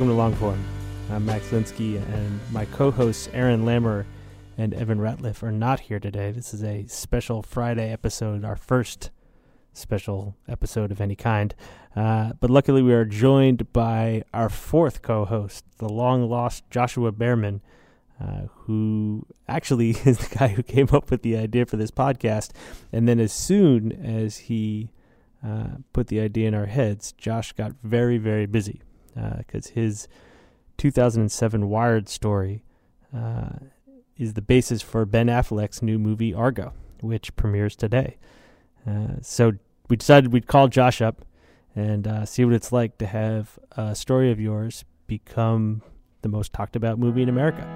Welcome to Longform. I'm Max Linsky, and my co hosts Aaron Lammer and Evan Ratliff are not here today. This is a special Friday episode, our first special episode of any kind. Uh, but luckily, we are joined by our fourth co host, the long lost Joshuah Bearman, uh, who actually is the guy who came up with the idea for this podcast. And then, as soon as he uh, put the idea in our heads, Josh got very, very busy because uh, his 2007 Wired story uh, is the basis for Ben Affleck's new movie Argo, which premieres today. Uh, so we decided we'd call Josh up and uh, see what it's like to have a story of yours become the most talked about movie in America.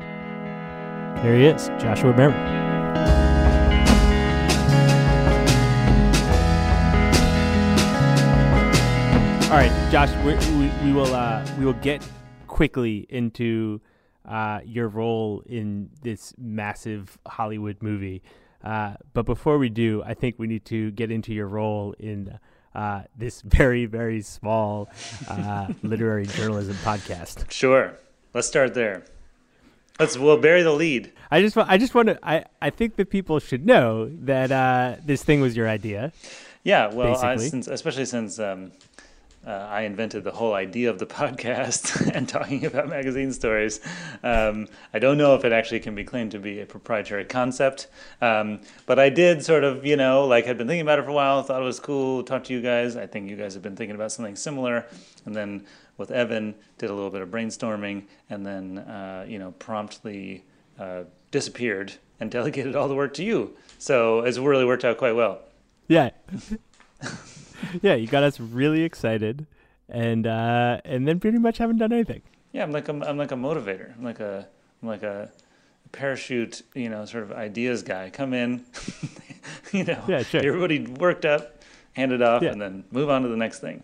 Here he is, Joshuah Bearman. All right, Josh, we, we, we will uh, we will get quickly into uh, your role in this massive Hollywood movie. Uh, but before we do, I think we need to get into your role in uh, this very, very small uh, literary journalism podcast. Sure. Let's start there. Let's we'll bury the lead. I just I just want to I, I think that people should know that uh, this thing was your idea. Yeah, well, I, since, especially since um, uh, I invented the whole idea of the podcast and talking about magazine stories. Um, I don't know if it actually can be claimed to be a proprietary concept, um, but I did sort of, you know, like had been thinking about it for a while, thought it was cool, talked to you guys. I think you guys have been thinking about something similar, and then with Evan, did a little bit of brainstorming, and then, uh, you know, promptly uh, disappeared and delegated all the work to you. So it's really worked out quite well. Yeah. yeah, you got us really excited, and uh, and then pretty much haven't done anything. Yeah, I'm like a, I'm like a motivator. I'm like a I'm like a parachute, you know, sort of ideas guy. Come in, you know, yeah, sure. everybody worked up, hand it off, yeah. and then move on to the next thing.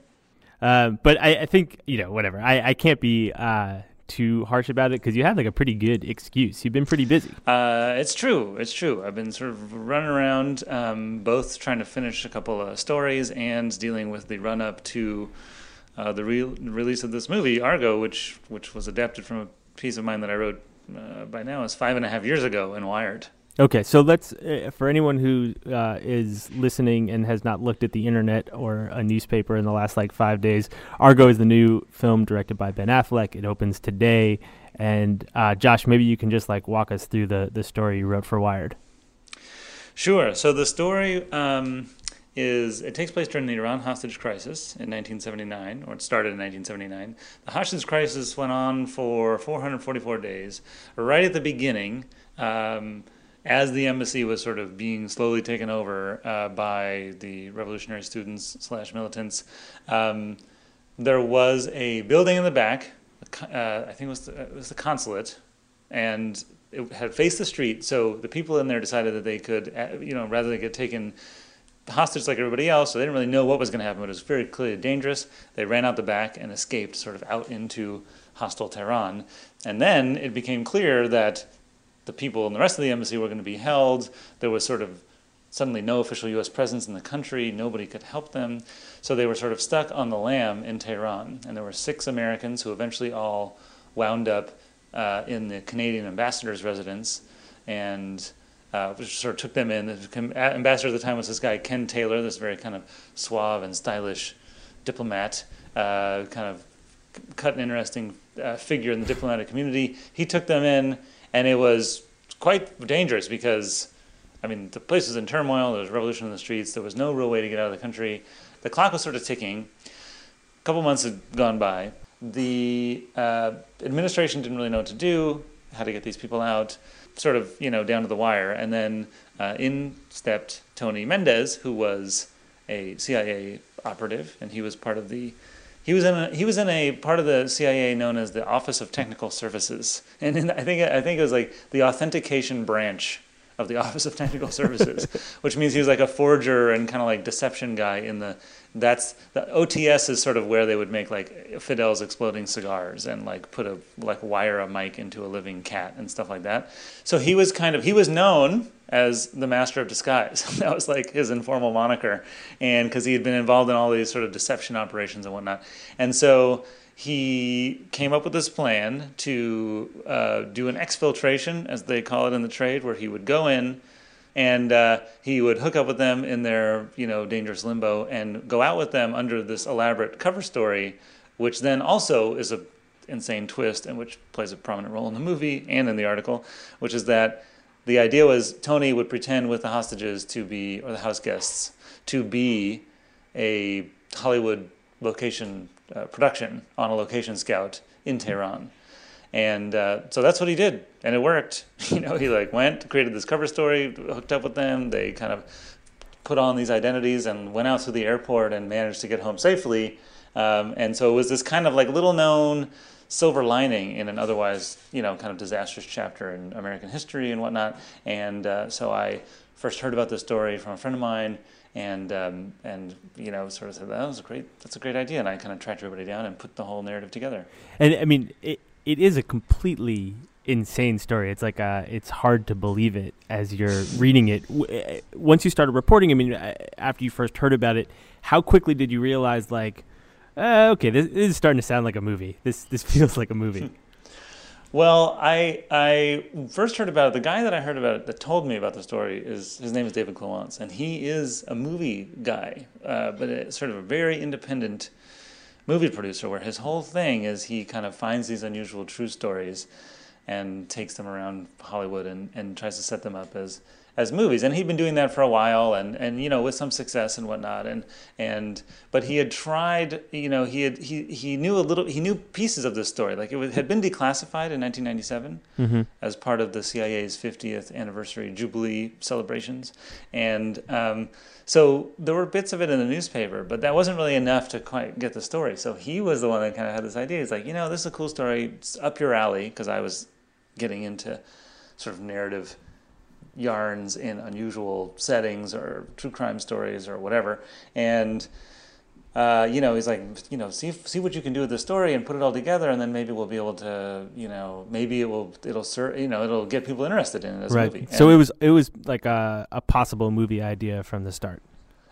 Um, but I, I, think you know, whatever. I, I can't be uh, too harsh about it because you had like a pretty good excuse. You've been pretty busy. Uh, it's true. It's true. I've been sort of running around, um, both trying to finish a couple of stories and dealing with the run up to uh, the re- release of this movie, Argo, which which was adapted from a piece of mine that I wrote uh, by now is five and a half years ago in Wired. Okay, so let's uh, for anyone who uh, is listening and has not looked at the internet or a newspaper in the last like five days, Argo is the new film directed by Ben Affleck. It opens today, and uh, Josh, maybe you can just like walk us through the the story you wrote for Wired. Sure. So the story um, is it takes place during the Iran hostage crisis in 1979, or it started in 1979. The hostage crisis went on for 444 days. Right at the beginning. Um, as the embassy was sort of being slowly taken over uh, by the revolutionary students slash militants, um, there was a building in the back. Uh, I think it was the, it was the consulate, and it had faced the street. So the people in there decided that they could, uh, you know, rather than get taken hostage like everybody else, so they didn't really know what was going to happen. But it was very clearly dangerous. They ran out the back and escaped, sort of out into hostile Tehran. And then it became clear that the people in the rest of the embassy were going to be held. There was sort of suddenly no official U.S. presence in the country. Nobody could help them. So they were sort of stuck on the lam in Tehran. And there were six Americans who eventually all wound up uh, in the Canadian ambassador's residence. And uh, which sort of took them in. The ambassador at the time was this guy, Ken Taylor, this very kind of suave and stylish diplomat, uh, kind of cut an interesting uh, figure in the diplomatic community. He took them in, and it was quite dangerous because, I mean, the place was in turmoil. There was revolution in the streets. There was no real way to get out of the country. The clock was sort of ticking. A couple months had gone by. The uh, administration didn't really know what to do, how to get these people out, sort of, you know, down to the wire. And then uh, in stepped Tony Mendez, who was a CIA operative, and he was part of the he was in a, he was in a part of the CIA known as the Office of Technical Services, and in, I think I think it was like the authentication branch of the Office of Technical Services, which means he was like a forger and kind of like deception guy in the that's the OTS is sort of where they would make like Fidel's exploding cigars and like put a like wire a mic into a living cat and stuff like that. So he was kind of he was known as the master of disguise. that was like his informal moniker, and because he had been involved in all these sort of deception operations and whatnot, and so he came up with this plan to uh, do an exfiltration, as they call it in the trade, where he would go in and uh, he would hook up with them in their you know dangerous limbo and go out with them under this elaborate cover story, which then also is a insane twist and which plays a prominent role in the movie and in the article, which is that the idea was Tony would pretend with the hostages to be or the house guests to be a Hollywood location uh, production on a location scout in Tehran and uh, so that's what he did, and it worked. You know, he like went, created this cover story, hooked up with them. They kind of put on these identities and went out to the airport and managed to get home safely. Um, and so it was this kind of like little known silver lining in an otherwise, you know, kind of disastrous chapter in American history and whatnot. And uh, so I first heard about this story from a friend of mine and um, and you know sort of said that was a great that's a great idea and I kind of tracked everybody down and put the whole narrative together. And I mean, it is a completely insane story. It's like uh, it's hard to believe it as you're reading it. Uh, once you started reporting, I mean, uh, after you first heard about it, how quickly did you realize, like, uh, okay, this, this, is starting to sound like a movie. This this feels like a movie. Well, I I first heard about it. The guy that I heard about it that told me about the story is his name is David Klawans, and he is a movie guy, uh, but it's sort of a very independent movie producer where his whole thing is he kind of finds these unusual true stories and takes them around Hollywood and, and tries to set them up as as movies. And he'd been doing that for a while and, and you know with some success and whatnot. And and but he had tried you know he had he, he knew a little he knew pieces of this story like it was, had been declassified in 1997 mm-hmm. as part of the CIA's 50th anniversary jubilee celebrations and. Um, so there were bits of it in the newspaper, but that wasn't really enough to quite get the story. So he was the one that kind of had this idea. He's like, you know, this is a cool story. It's up your alley because I was getting into sort of narrative yarns in unusual settings or true crime stories or whatever. And uh, you know, he's like, you know, see see what you can do with the story and put it all together, and then maybe we'll be able to, you know, maybe it will it'll ser- you know it'll get people interested in it as right. a movie. So it was it was like a, a possible movie idea from the start.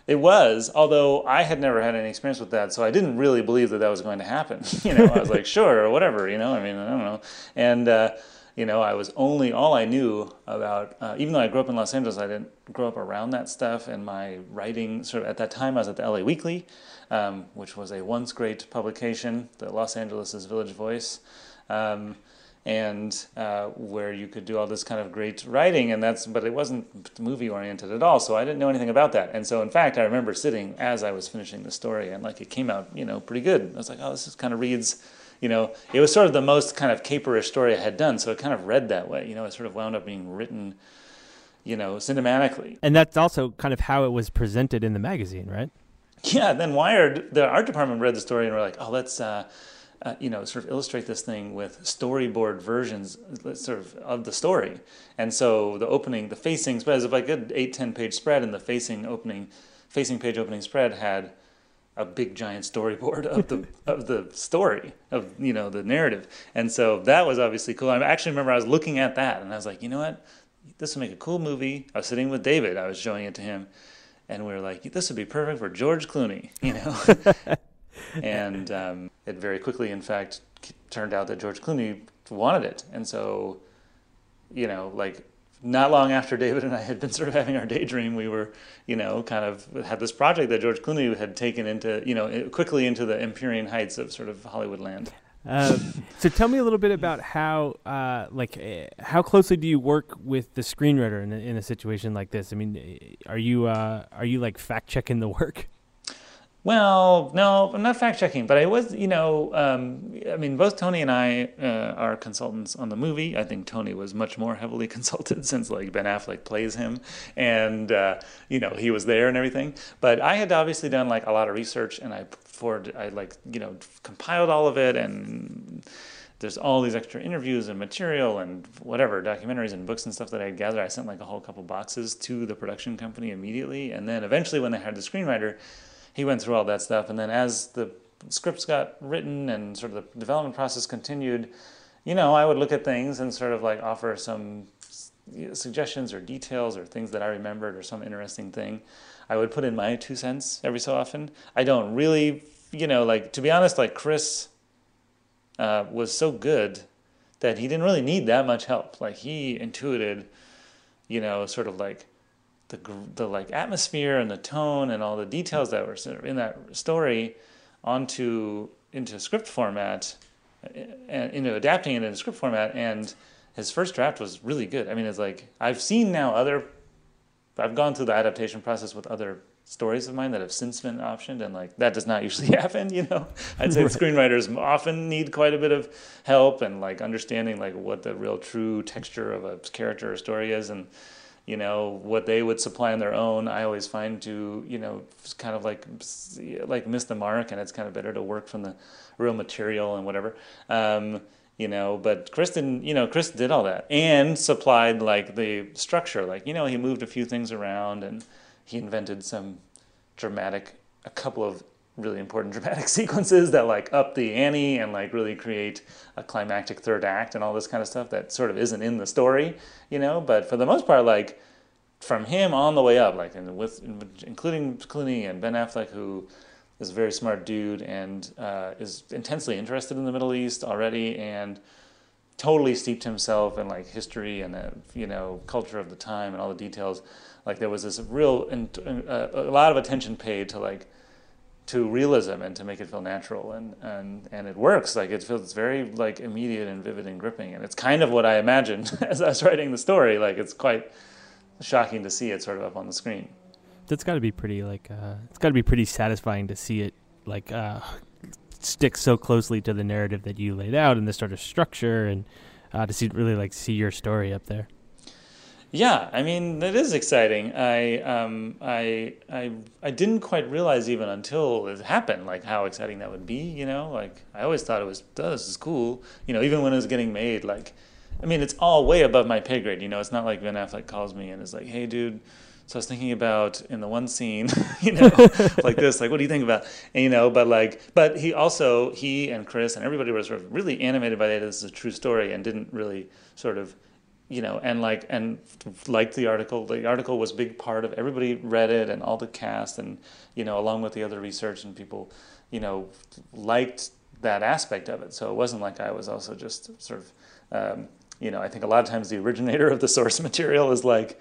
It was, although I had never had any experience with that, so I didn't really believe that that was going to happen. you know, I was like, sure, or whatever. You know, I mean, I don't know, and. Uh, you know, I was only all I knew about. Uh, even though I grew up in Los Angeles, I didn't grow up around that stuff. And my writing, sort of at that time, I was at the LA Weekly, um, which was a once great publication, the Los Angeles' Village Voice, um, and uh, where you could do all this kind of great writing, and that's but it wasn't movie oriented at all, so I didn't know anything about that. And so, in fact, I remember sitting as I was finishing the story, and like it came out, you know, pretty good. I was like, oh, this kind of reads. You know, it was sort of the most kind of caperish story I had done, so it kind of read that way. You know, it sort of wound up being written, you know, cinematically. And that's also kind of how it was presented in the magazine, right? Yeah, then Wired, the art department read the story and were like, oh, let's, uh, uh, you know, sort of illustrate this thing with storyboard versions, sort of of the story. And so the opening, the facing spread, is like an eight, 10 page spread, and the facing opening, facing page opening spread had a big giant storyboard of the of the story of you know the narrative. And so that was obviously cool. I actually remember I was looking at that and I was like, you know what, this would make a cool movie. I was sitting with David. I was showing it to him, and we were like, this would be perfect for George Clooney, you know. and um, it very quickly, in fact, turned out that George Clooney wanted it, and so, you know, like not long after David and I had been sort of having our daydream, we were, you know, kind of had this project that George Clooney had taken into, you know, quickly into the Empyrean heights of sort of Hollywood land. Um, so tell me a little bit about how, uh, like, uh, how closely do you work with the screenwriter in a, in a situation like this? I mean, are you uh, are you like fact checking the work? Well, no, I'm not fact checking, but I was, you know, um, I mean, both Tony and I uh, are consultants on the movie. I think Tony was much more heavily consulted since like Ben Affleck plays him, and uh, you know he was there and everything. But I had obviously done like a lot of research, and I for I like you know compiled all of it, and there's all these extra interviews and material and whatever documentaries and books and stuff that I gathered. I sent like a whole couple boxes to the production company immediately, and then eventually when they had the screenwriter he went through all that stuff. And then as the scripts got written and sort of the development process continued, you know, I would look at things and sort of like offer some suggestions or details or things that I remembered or some interesting thing. I would put in my two cents every so often. I don't really, you know, like to be honest, like Chris uh, was so good that he didn't really need that much help. Like he intuited, you know, sort of like the the like atmosphere and the tone and all the details that were sort of in that story onto into script format and into adapting it into script format and his first draft was really good. I mean, it's like I've seen now other I've gone through the adaptation process with other stories of mine that have since been optioned and like that does not usually happen you know i'd say right. screenwriters often need quite a bit of help and like understanding like what the real true texture of a character or story is and you know what they would supply on their own i always find to you know kind of like like miss the mark and it's kind of better to work from the real material and whatever. Um, you know but didn't you know chris did all that and supplied like the structure. Like you know he moved a few things around and he invented some dramatic a couple of really important dramatic sequences that like up the ante and like really create a climactic third act and all this kind of stuff that sort of isn't in the story, you know. But for the most part, like from him on the way up, like and with including Clooney and Ben Affleck, who is a very smart dude and uh, is intensely interested in the Middle East already and totally steeped himself in like history and the you know culture of the time and all the details. Like there was this real uh, a lot of attention paid to like to realism and to make it feel natural and and and it works. Like it feels very like immediate and vivid and gripping and it's kind of what I imagined as I was writing the story. Like it's quite shocking to see it sort of up on the screen. That's got to be pretty like uh, it's got to be pretty satisfying to see it like uh, stick so closely to the narrative that you laid out and the sort of structure and uh, to see really like see your story up there yeah, I mean it is exciting. I um, I I I didn't quite realize even until it happened, like how exciting that would be. You know, like I always thought it was, oh, this is cool. You know, even when it was getting made, like, I mean, it's all way above my pay grade. You know, it's not like Ben Affleck calls me and is like, hey, dude. So I was thinking about in the one scene, you know, like this, like what do you think about, and, you know, but like, but he also he and Chris and everybody was sort of really animated by that. This is a true story, and didn't really sort of you know, and like and like the article, the article was a big part of everybody read it and all the cast and you know, along with the other research and people, you know, liked that aspect of it. So it wasn't like I was also just sort of, um, you know, I think a lot of times the originator of the source material is like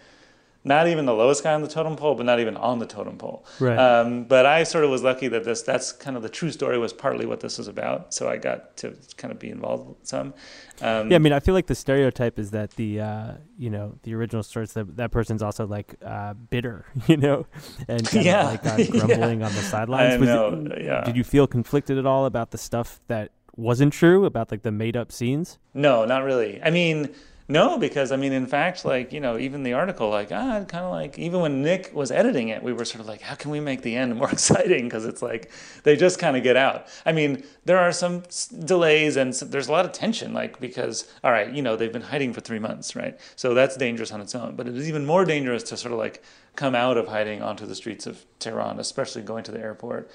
not even the lowest guy on the totem pole, but not even on the totem pole. Right. Um, but I sort of was lucky that this that's kind of the true story was partly what this was about. So I got to kind of be involved some. Um, yeah, I mean, I feel like the stereotype is that the uh, you know the original source that that person's also like uh, bitter, you know, and yeah. like uh, grumbling yeah. on the sidelines. It, yeah. Did you feel conflicted at all about the stuff that wasn't true about like the made up scenes? No, not really. I mean no, because I mean, in fact, like you know, even the article, like ah, kind of like even when Nick was editing it, we were sort of like, how can we make the end more exciting? Because it's like they just kind of get out. I mean, there are some delays and there's a lot of tension, like because all right, you know, they've been hiding for three months, right? So that's dangerous on its own. But it is even more dangerous to sort of like come out of hiding onto the streets of Tehran, especially going to the airport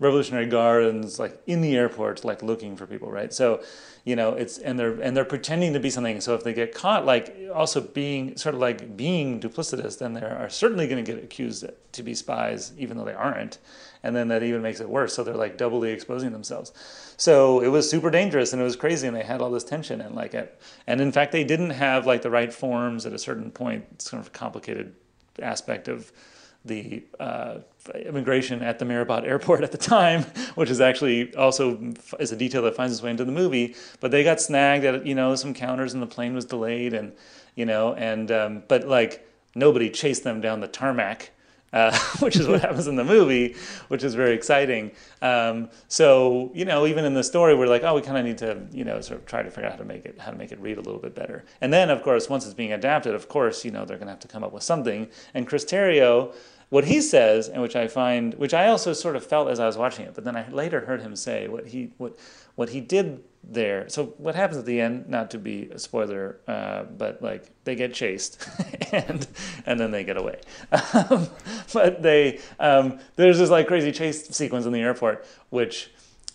Revolutionary Guard and like in the airport, like looking for people, right? So, you know, it's and they're and they're pretending to be something. So if they get caught, like also being sort of like being duplicitous, then they are certainly going to get accused to be spies, even though they aren't. And then that even makes it worse. So they're like doubly exposing themselves. So it was super dangerous and it was crazy, and they had all this tension and like, it, and in fact, they didn't have like the right forms at a certain point. It's kind of a complicated aspect of the uh, immigration at the Mehrabad airport at the time, which is actually also is a detail that finds its way into the movie. But they got snagged at you know some counters and the plane was delayed and you know and um, but like nobody chased them down the tarmac. Uh, which is what happens in the movie, which is very exciting. Um, so you know, even in the story, we're like, oh, we kind of need to you know sort of try to figure out how to make it how to make it read a little bit better. And then, of course, once it's being adapted, of course, you know they're going to have to come up with something. And Chris Terrio what he says, and which I find, which I also sort of felt as I was watching it, but then I later heard him say what he what what he did there. So what happens at the end? Not to be a spoiler, uh, but like they get chased, and and then they get away. Um, but they um, there's this like crazy chase sequence in the airport, which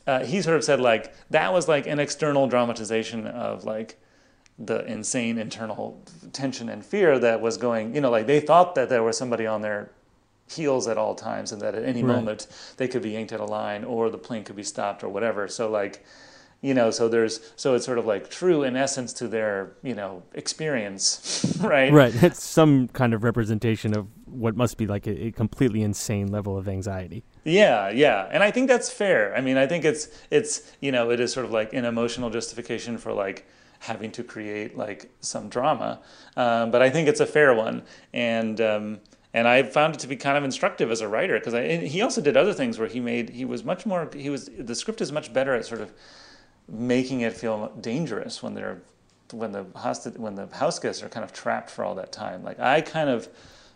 uh, he sort of said like that was like an external dramatization of like the insane internal tension and fear that was going you know like they thought that there was somebody on their heels at all times and that at any right. moment they could be yanked out of line or the plane could be stopped or whatever. So like you know so there's so it's sort of like true in essence to their you know experience right? Right. It's some kind of representation of what must be like a, a, completely insane level of anxiety. Yeah yeah. And i think that's fair. I mean i think it's it's you know it is sort of like an emotional justification for like having to create like some drama. Um, but i think it's a fair one. And um, and I found it to be kind of instructive as a writer because he also did other things where he made he was much more he was the script is much better at sort of making it feel dangerous when they're when the hostage when the house guests are kind of trapped for all that time. Like I kind of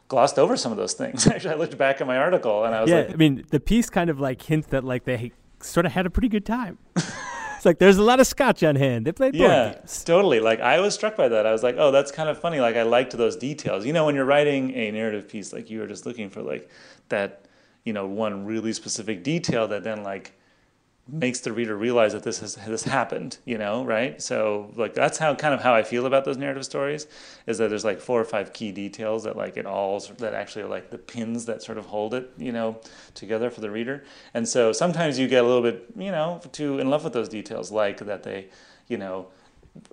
glossed over some of those things. Actually, I looked back at my article and I was yeah, like, I mean, the piece kind of like hints that like they sort of had a pretty good time. it's like there's a lot of scotch on hand. They played yeah, games. totally. Like I was struck by that. I was like, oh, that's kind of funny. Like I liked those details. You know, when you're writing a narrative piece, like you were just looking for like that, you know, one really specific detail that then like makes the reader realize that this has this happened you know right? So like that's how kind of how i feel about those narrative stories is that there's like four or five key details that like it all that actually are like the pins that sort of hold it you know together for the reader. And so sometimes you get a little bit you know too in love with those details like that they you know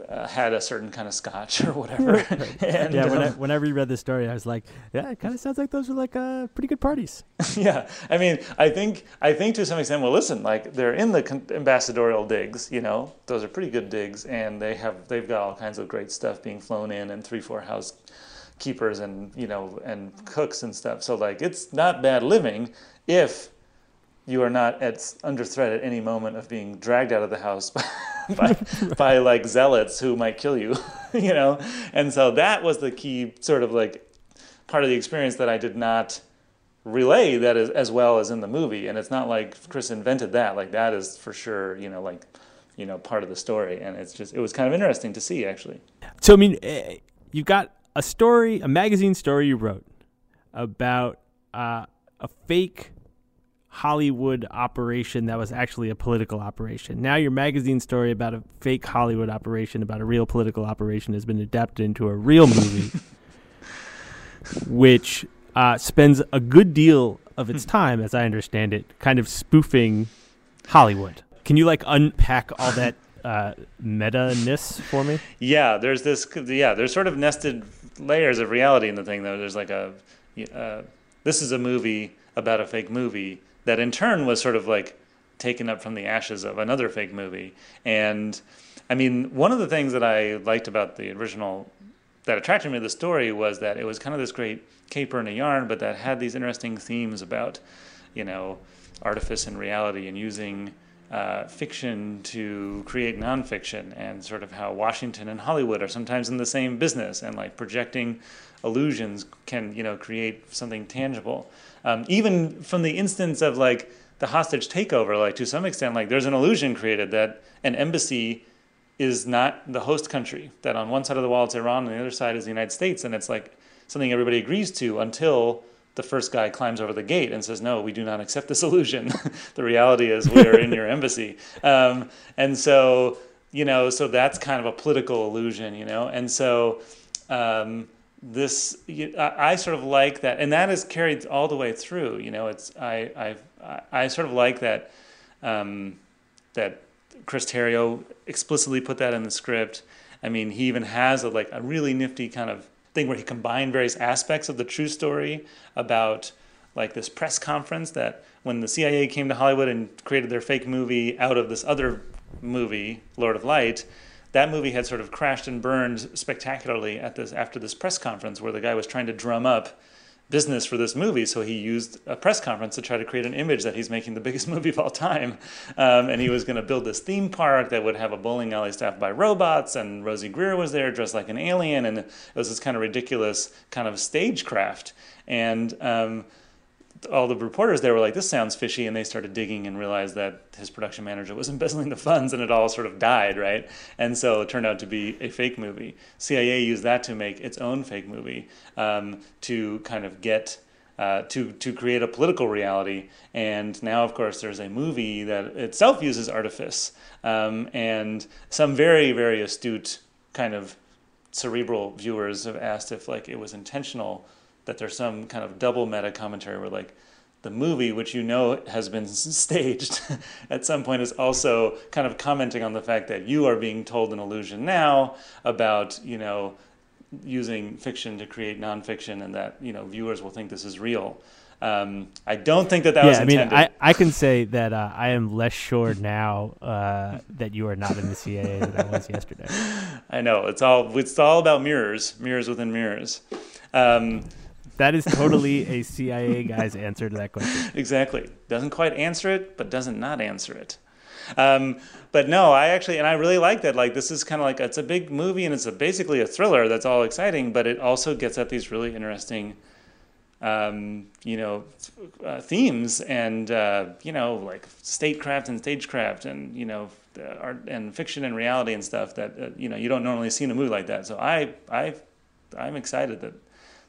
uh, had a certain kind of scotch or whatever. and, yeah, when, um, I, when I reread the story, I was like, yeah, it kind of sounds like those were like uh, pretty good parties. yeah, I mean, I think I think to some extent, well, listen, like they're in the con- ambassadorial digs, you know, those are pretty good digs, and they have they've got all kinds of great stuff being flown in, and three four housekeepers and you know and cooks and stuff. So like, it's not bad living if you are not at under threat at any moment of being dragged out of the house by, by, by like zealots who might kill you, you know. And so that was the key sort of like part of the experience that I did not relay that is, as well as in the movie. And it's not like Chris invented that. Like that is for sure, you know, like you know, part of the story. And it's just it was kind of interesting to see actually. So I mean, eh, you've got a story, a magazine story you wrote about uh, a fake Hollywood operation that was actually a political operation. Now your magazine story about a fake Hollywood operation about a real political operation has been adapted into a real movie, which uh, spends a good deal of its time, as I understand it, kind of spoofing Hollywood. Can you like unpack all that uh, meta-ness for me? Yeah, there's this. Yeah, there's sort of nested layers of reality in the thing. Though there's like a, uh, this is a movie about a fake movie that in turn was sort of like taken up from the ashes of another fake movie. And I mean, one of the things that I liked about the original that attracted me to the story was that it was kind of this great caper in a yarn, but that had these interesting themes about, you know, artifice and reality and using uh, fiction to create nonfiction and sort of how Washington and Hollywood are sometimes in the same business and like projecting illusions can, you know, create something tangible um, even from the instance of like the hostage takeover, like to some extent, like there's an illusion created that an embassy is not the host country. That on one side of the wall it's Iran, and the other side is the United States, and it's like something everybody agrees to until the first guy climbs over the gate and says, "No, we do not accept this illusion. the reality is we are in your embassy." Um, and so, you know, so that's kind of a political illusion, you know. And so, um, this I, sort of like that, and that is carried all the way through. You know, it's I I I sort of like that um, that Chris Terrio explicitly put that in the script. I mean, he even has a like a really nifty kind of thing where he combined various aspects of the true story about like this press conference that when the CIA came to Hollywood and created their fake movie out of this other movie, Lord of Light, that movie had sort of crashed and burned spectacularly at this after this press conference where the guy was trying to drum up business for this movie. So he used a press conference to try to create an image that he's making the biggest movie of all time. Um, and he was going to build this theme park that would have a bowling alley staffed by robots. And Rosey Grier was there dressed like an alien. And it was this kind of ridiculous kind of stagecraft. And um, all the reporters there were like, "This sounds fishy," and they started digging and realized that his production manager was embezzling the funds, and it all sort of died, right? And so it turned out to be a fake movie. CIA used that to make its own fake movie um, to kind of get. Uh, to to create a political reality, and now of course there's a movie that itself uses artifice, um, and some very very astute kind of cerebral viewers have asked if like it was intentional that there's some kind of double meta commentary where like the movie, which you know has been staged, at some point is also kind of commenting on the fact that you are being told an illusion now about you know using fiction to create nonfiction, and that you know viewers will think this is real. Um, I don't think that that yeah, was intended. I mean, I, I can say that uh, I am less sure now uh, that you are not in the CIA than I was yesterday. I know it's all it's all about mirrors, mirrors within mirrors. Um, that is totally a CIA guy's answer to that question. Exactly. Doesn't quite answer it, but doesn't not answer it. Um, but no, I actually, and I really like that. Like, this is kind of like it's a big movie and it's a, basically a thriller that's all exciting, but it also gets at these really interesting, um, you know, uh, themes and uh, you know, like statecraft and stagecraft and you know, art and fiction and reality and stuff that uh, you know you don't normally see in a movie like that. So I, I, I'm excited that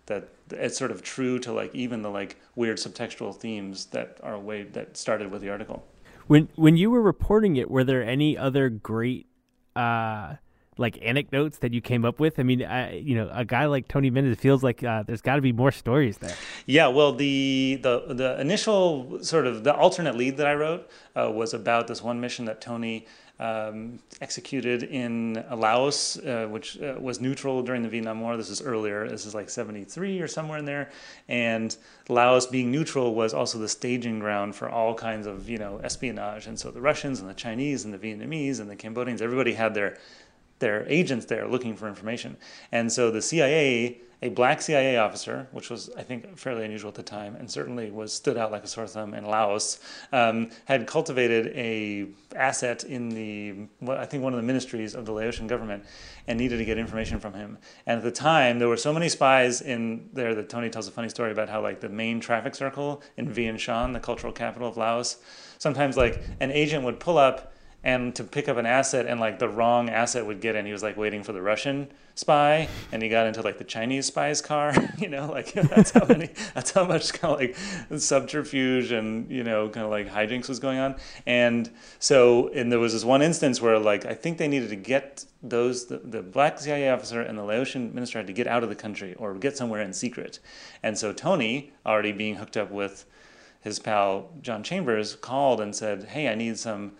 that it's sort of true to like even the like weird subtextual themes that are way that started with the article. When when you were reporting it, were there any other great uh like anecdotes that you came up with? I mean, I, you know, a guy like Tony Bennett feels like uh, there's got to be more stories there. Yeah, well, the the the initial sort of the alternate lead that I wrote uh, was about this one mission that Tony um, executed in Laos, uh, which uh, was neutral during the Vietnam War. This is earlier. This is like 73 or somewhere in there. And Laos being neutral was also the staging ground for all kinds of, you know, espionage. And so the Russians and the Chinese and the Vietnamese and the Cambodians, everybody had their their agents there looking for information. And so the CIA a black CIA officer, which was, I think, fairly unusual at the time, and certainly was stood out like a sore thumb in Laos, um, had cultivated a asset in the, I think, one of the ministries of the Laotian government, and needed to get information from him. And at the time, there were so many spies in there that Tony tells a funny story about how, like, the main traffic circle in Vientiane, the cultural capital of Laos, sometimes like an agent would pull up and to pick up an asset and like the wrong asset would get in. He was like waiting for the Russian spy and he got into like the Chinese spy's car, you know, like that's how many, that's how much kind of like subterfuge and, you know, kind of like hijinks was going on. And so, and there was this one instance where like, I think they needed to get those, the, the black CIA officer and the Laotian minister had to get out of the country or get somewhere in secret. And so Tony, already being hooked up with his pal John Chambers, called and said, Hey, I need some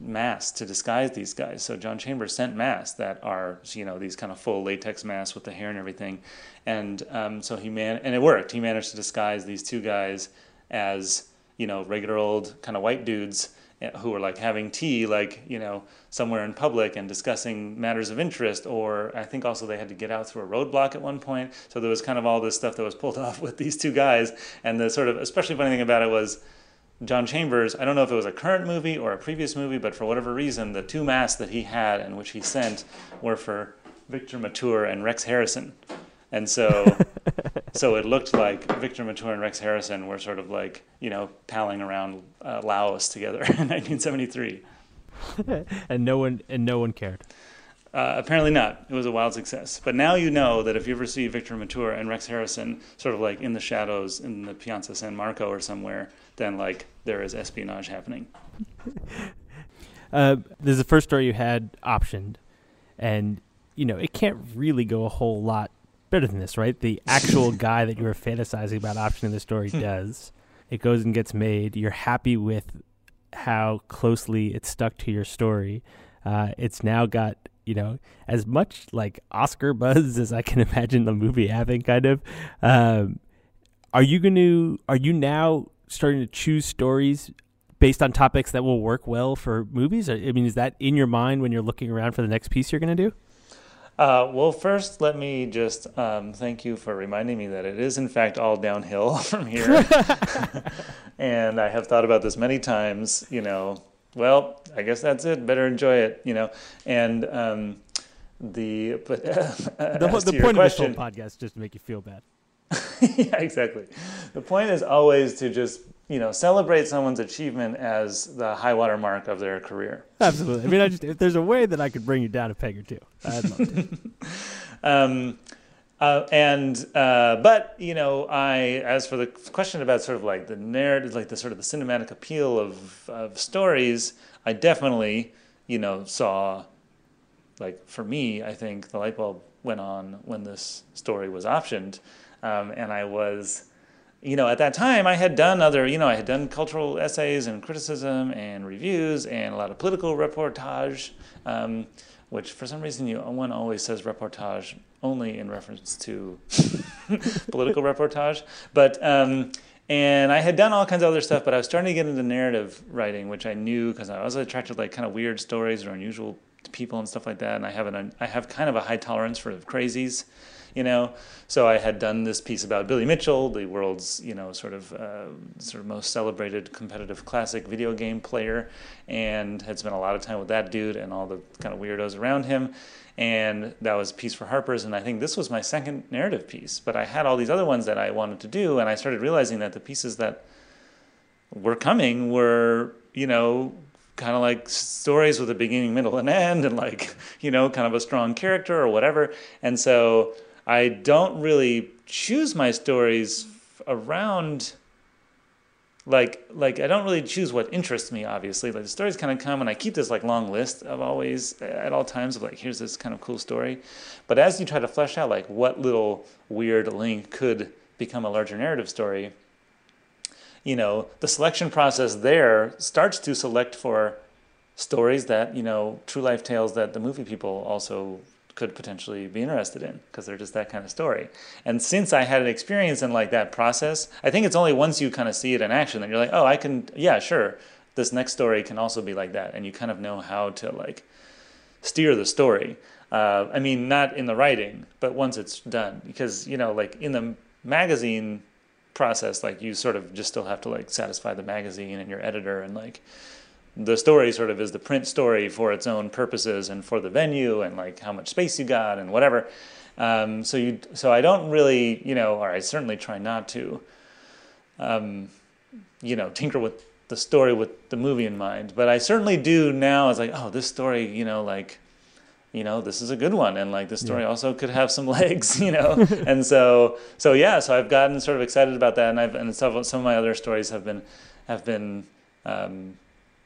masks to disguise these guys. So John Chambers sent masks that are, you know, these kind of full latex masks with the hair and everything. And um, so he man, and it worked. He managed to disguise these two guys as, you know, regular old kind of white dudes eh, who were like having tea, like, you know, somewhere in public and discussing matters of interest. Or I think also they had to get out through a roadblock at one point. So there was kind of all this stuff that was pulled off with these two guys. And the sort of, especially funny thing about it was, John Chambers, I don't know if it was a current movie or a previous movie, but for whatever reason, the two masks that he had and which he sent were for Victor Mature and Rex Harrison. And so so it looked like Victor Mature and Rex Harrison were sort of like, you know, palling around uh, Laos together in 1973. and no one and no one cared. Uh, apparently not. It was a wild success. But now you know that if you ever see Victor Mature and Rex Harrison sort of like in the shadows in the Piazza San Marco or somewhere, then like there is espionage happening. uh, this is the first story you had optioned, and you know it can't really go a whole lot better than this, right? The actual guy that you were fantasizing about optioning the story Hmm. does. It goes and gets made. You're happy with how closely it's stuck to your story. Uh, it's now got you know as much like Oscar buzz as I can imagine the movie having. Kind of. Um, are you going to? Are you now starting to choose stories based on topics that will work well for movies? I mean, is that in your mind when you're looking around for the next piece you're going to do? Uh, well, first, let me just um, thank you for reminding me that it is, in fact, all downhill from here. and I have thought about this many times, you know, well, I guess that's it. Better enjoy it, you know. And um, the, but, uh, The, the point question, of this whole podcast is just to make you feel bad. yeah, exactly. The point is always to just, you know, celebrate someone's achievement as the high water mark of their career. Absolutely. I mean, I just if there's a way that I could bring you down a peg or two, I'd love to. Um, uh, and uh, but you know, I as for the question about sort of like the narrative, like the sort of the cinematic appeal of of stories, I definitely you know saw like for me, I think the light bulb went on when this story was optioned, um, and I was. You know, at that time, I had done other, you know, I had done cultural essays and criticism and reviews and a lot of political reportage, um, which for some reason you one always says reportage only in reference to political reportage. But um, and I had done all kinds of other stuff, but I was starting to get into narrative writing, which I knew because I was attracted to like kind of weird stories or unusual people and stuff like that. And I have an I have kind of a high tolerance for crazies, you know. So I had done this piece about Billy Mitchell, the world's you know sort of uh, sort of most celebrated competitive classic video game player, and had spent a lot of time with that dude and all the kind of weirdos around him. And that was a piece for Harper's, and I think this was my second narrative piece. But I had all these other ones that I wanted to do, and I started realizing that the pieces that were coming were, you know, kind of like stories with a beginning, middle, and end, and like, you know, kind of a strong character or whatever. And so I don't really choose my stories around like like I don't really choose what interests me obviously. Like the stories kind of come and I keep this like long list of always uh, at all times of like here's this kind of cool story. But as you try to flesh out like what little weird link could become a larger narrative story you know the selection process there starts to select for stories that you know true life tales that the movie people also could potentially be interested in because they're just that kind of story. And since I had an experience in like that process, I think it's only once you kind of see it in action that you're like, oh, I can, yeah, sure, this next story can also be like that, and you kind of know how to like steer the story. Uh, I mean, not in the writing, but once it's done, because you know, like in the magazine process, like you sort of just still have to like satisfy the magazine and your editor and like the story sort of is the print story for its own purposes and for the venue and like how much space you got and whatever. Um, so you, so I don't really, you know, or I certainly try not to, um, you know, tinker with the story with the movie in mind. But I certainly do now. It's like, oh, this story, you know, like, you know, this is a good one, and like this story Yeah. also could have some legs, you know. and so, so yeah, so I've gotten sort of excited about that, and I've and some some of my other stories have been have been um,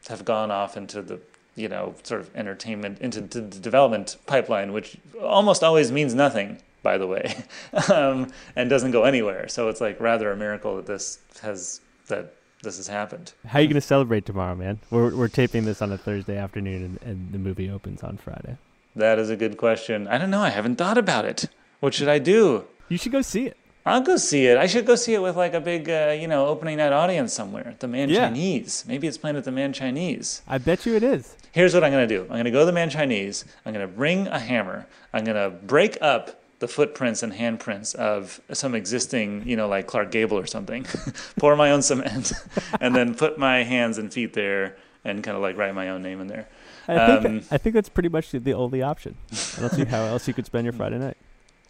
have gone off into the you know sort of entertainment into the development pipeline, which almost always means nothing, by the way, um, and doesn't go anywhere. So it's like rather a miracle that this has that this has happened. How are you going to celebrate tomorrow, man? We're we're taping this on a Thursday afternoon, and, and the movie opens on Friday. That is a good question. I don't know. I haven't thought about it. What should I do? You should go see it. I'll go see it. I should go see it with like a big, uh, you know, opening night audience somewhere. at The Mann Yeah. Chinese. Maybe it's playing at the Mann Chinese. I bet you it is. Here's what I'm going to do. I'm going to go to the Mann Chinese. I'm going to bring a hammer. I'm going to break up the footprints and handprints of some existing, you know, like Clark Gable or something. Pour my own cement, and then put my hands and feet there, and kind of like write my own name in there. I think Um, I think that's pretty much the- the only option. I don't see how else you could spend your Friday night.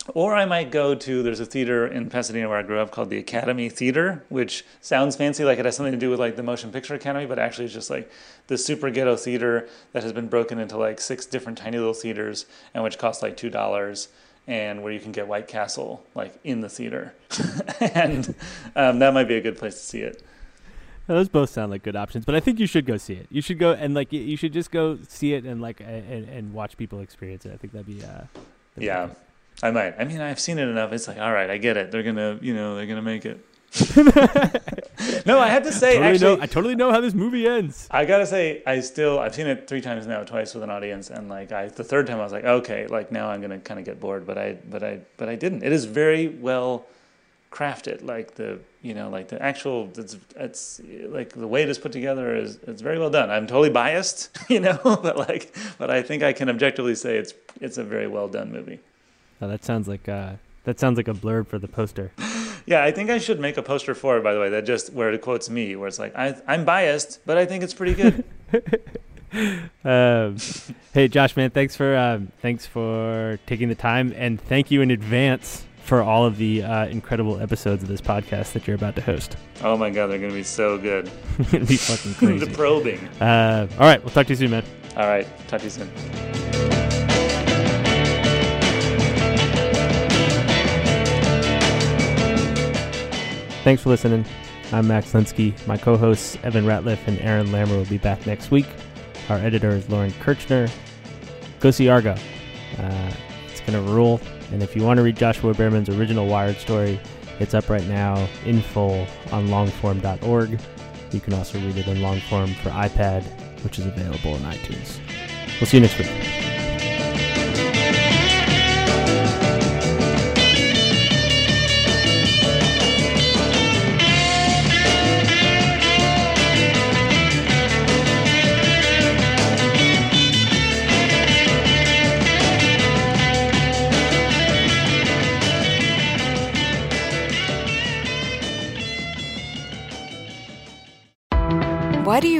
Or I might go to there's a theater in Pasadena where I grew up called the Academy Theater, which sounds fancy, like it has something to do with like the Motion Picture Academy, but actually it's just like the super ghetto theater that has been broken into like six different tiny little theaters and which costs like two dollars and where you can get White Castle like in the theater, and um, that might be a good place to see it. those both sound like good options, but I think you should go see it. You should go and like you should just go see it and like and, and watch people experience it. I think that'd be uh, that'd yeah. Be I might. I mean, I've seen it enough. It's like, all right, I get it. They're gonna, you know, they're gonna make it. no, I had to say, totally actually, know, I totally know how this movie ends. I gotta say, I still, I've seen it three times now, twice with an audience, and like, I, the third time, I was like, okay, like now I'm gonna kind of get bored, but I, but I, but I didn't. It is very well crafted, like the, you know, like the actual, it's, it's like the way it is put together is, it's very well done. I'm totally biased, you know, but like, but I think I can objectively say it's, it's a very well done movie. Oh, that sounds like uh, that sounds like a blurb for the poster. Yeah, I think I should make a poster for it. By the way, that just where it quotes me, where it's like I, I'm biased, but I think it's pretty good. um, hey, Josh, man, thanks for um, thanks for taking the time, and thank you in advance for all of the uh, incredible episodes of this podcast that you're about to host. Oh my god, they're gonna be so good. It'll be fucking crazy. the probing. Uh, all right, we'll talk to you soon, man. All right, talk to you soon. Thanks for listening. I'm Max Linsky. My co hosts, Evan Ratliff and Aaron Lammer, will be back next week. Our editor is Lauren Kirchner. Go see Argo. Uh, it's going to rule. And if you want to read Joshuah Bearman's original Wired story, it's up right now in full on longform.org. You can also read it in longform for iPad, which is available in iTunes. We'll see you next week.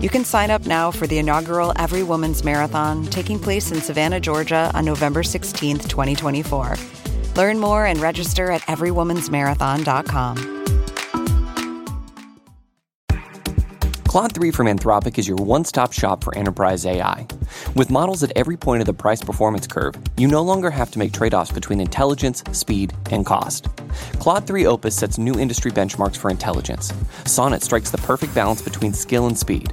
You can sign up now for the inaugural Every Woman's Marathon taking place in Savannah, Georgia on November 16th, 2024. Learn more and register at everywomansmarathon.com. Claude 3 from Anthropic is your one stop shop for enterprise AI. With models at every point of the price performance curve, you no longer have to make trade offs between intelligence, speed, and cost. Claude 3 Opus sets new industry benchmarks for intelligence. Sonnet strikes the perfect balance between skill and speed.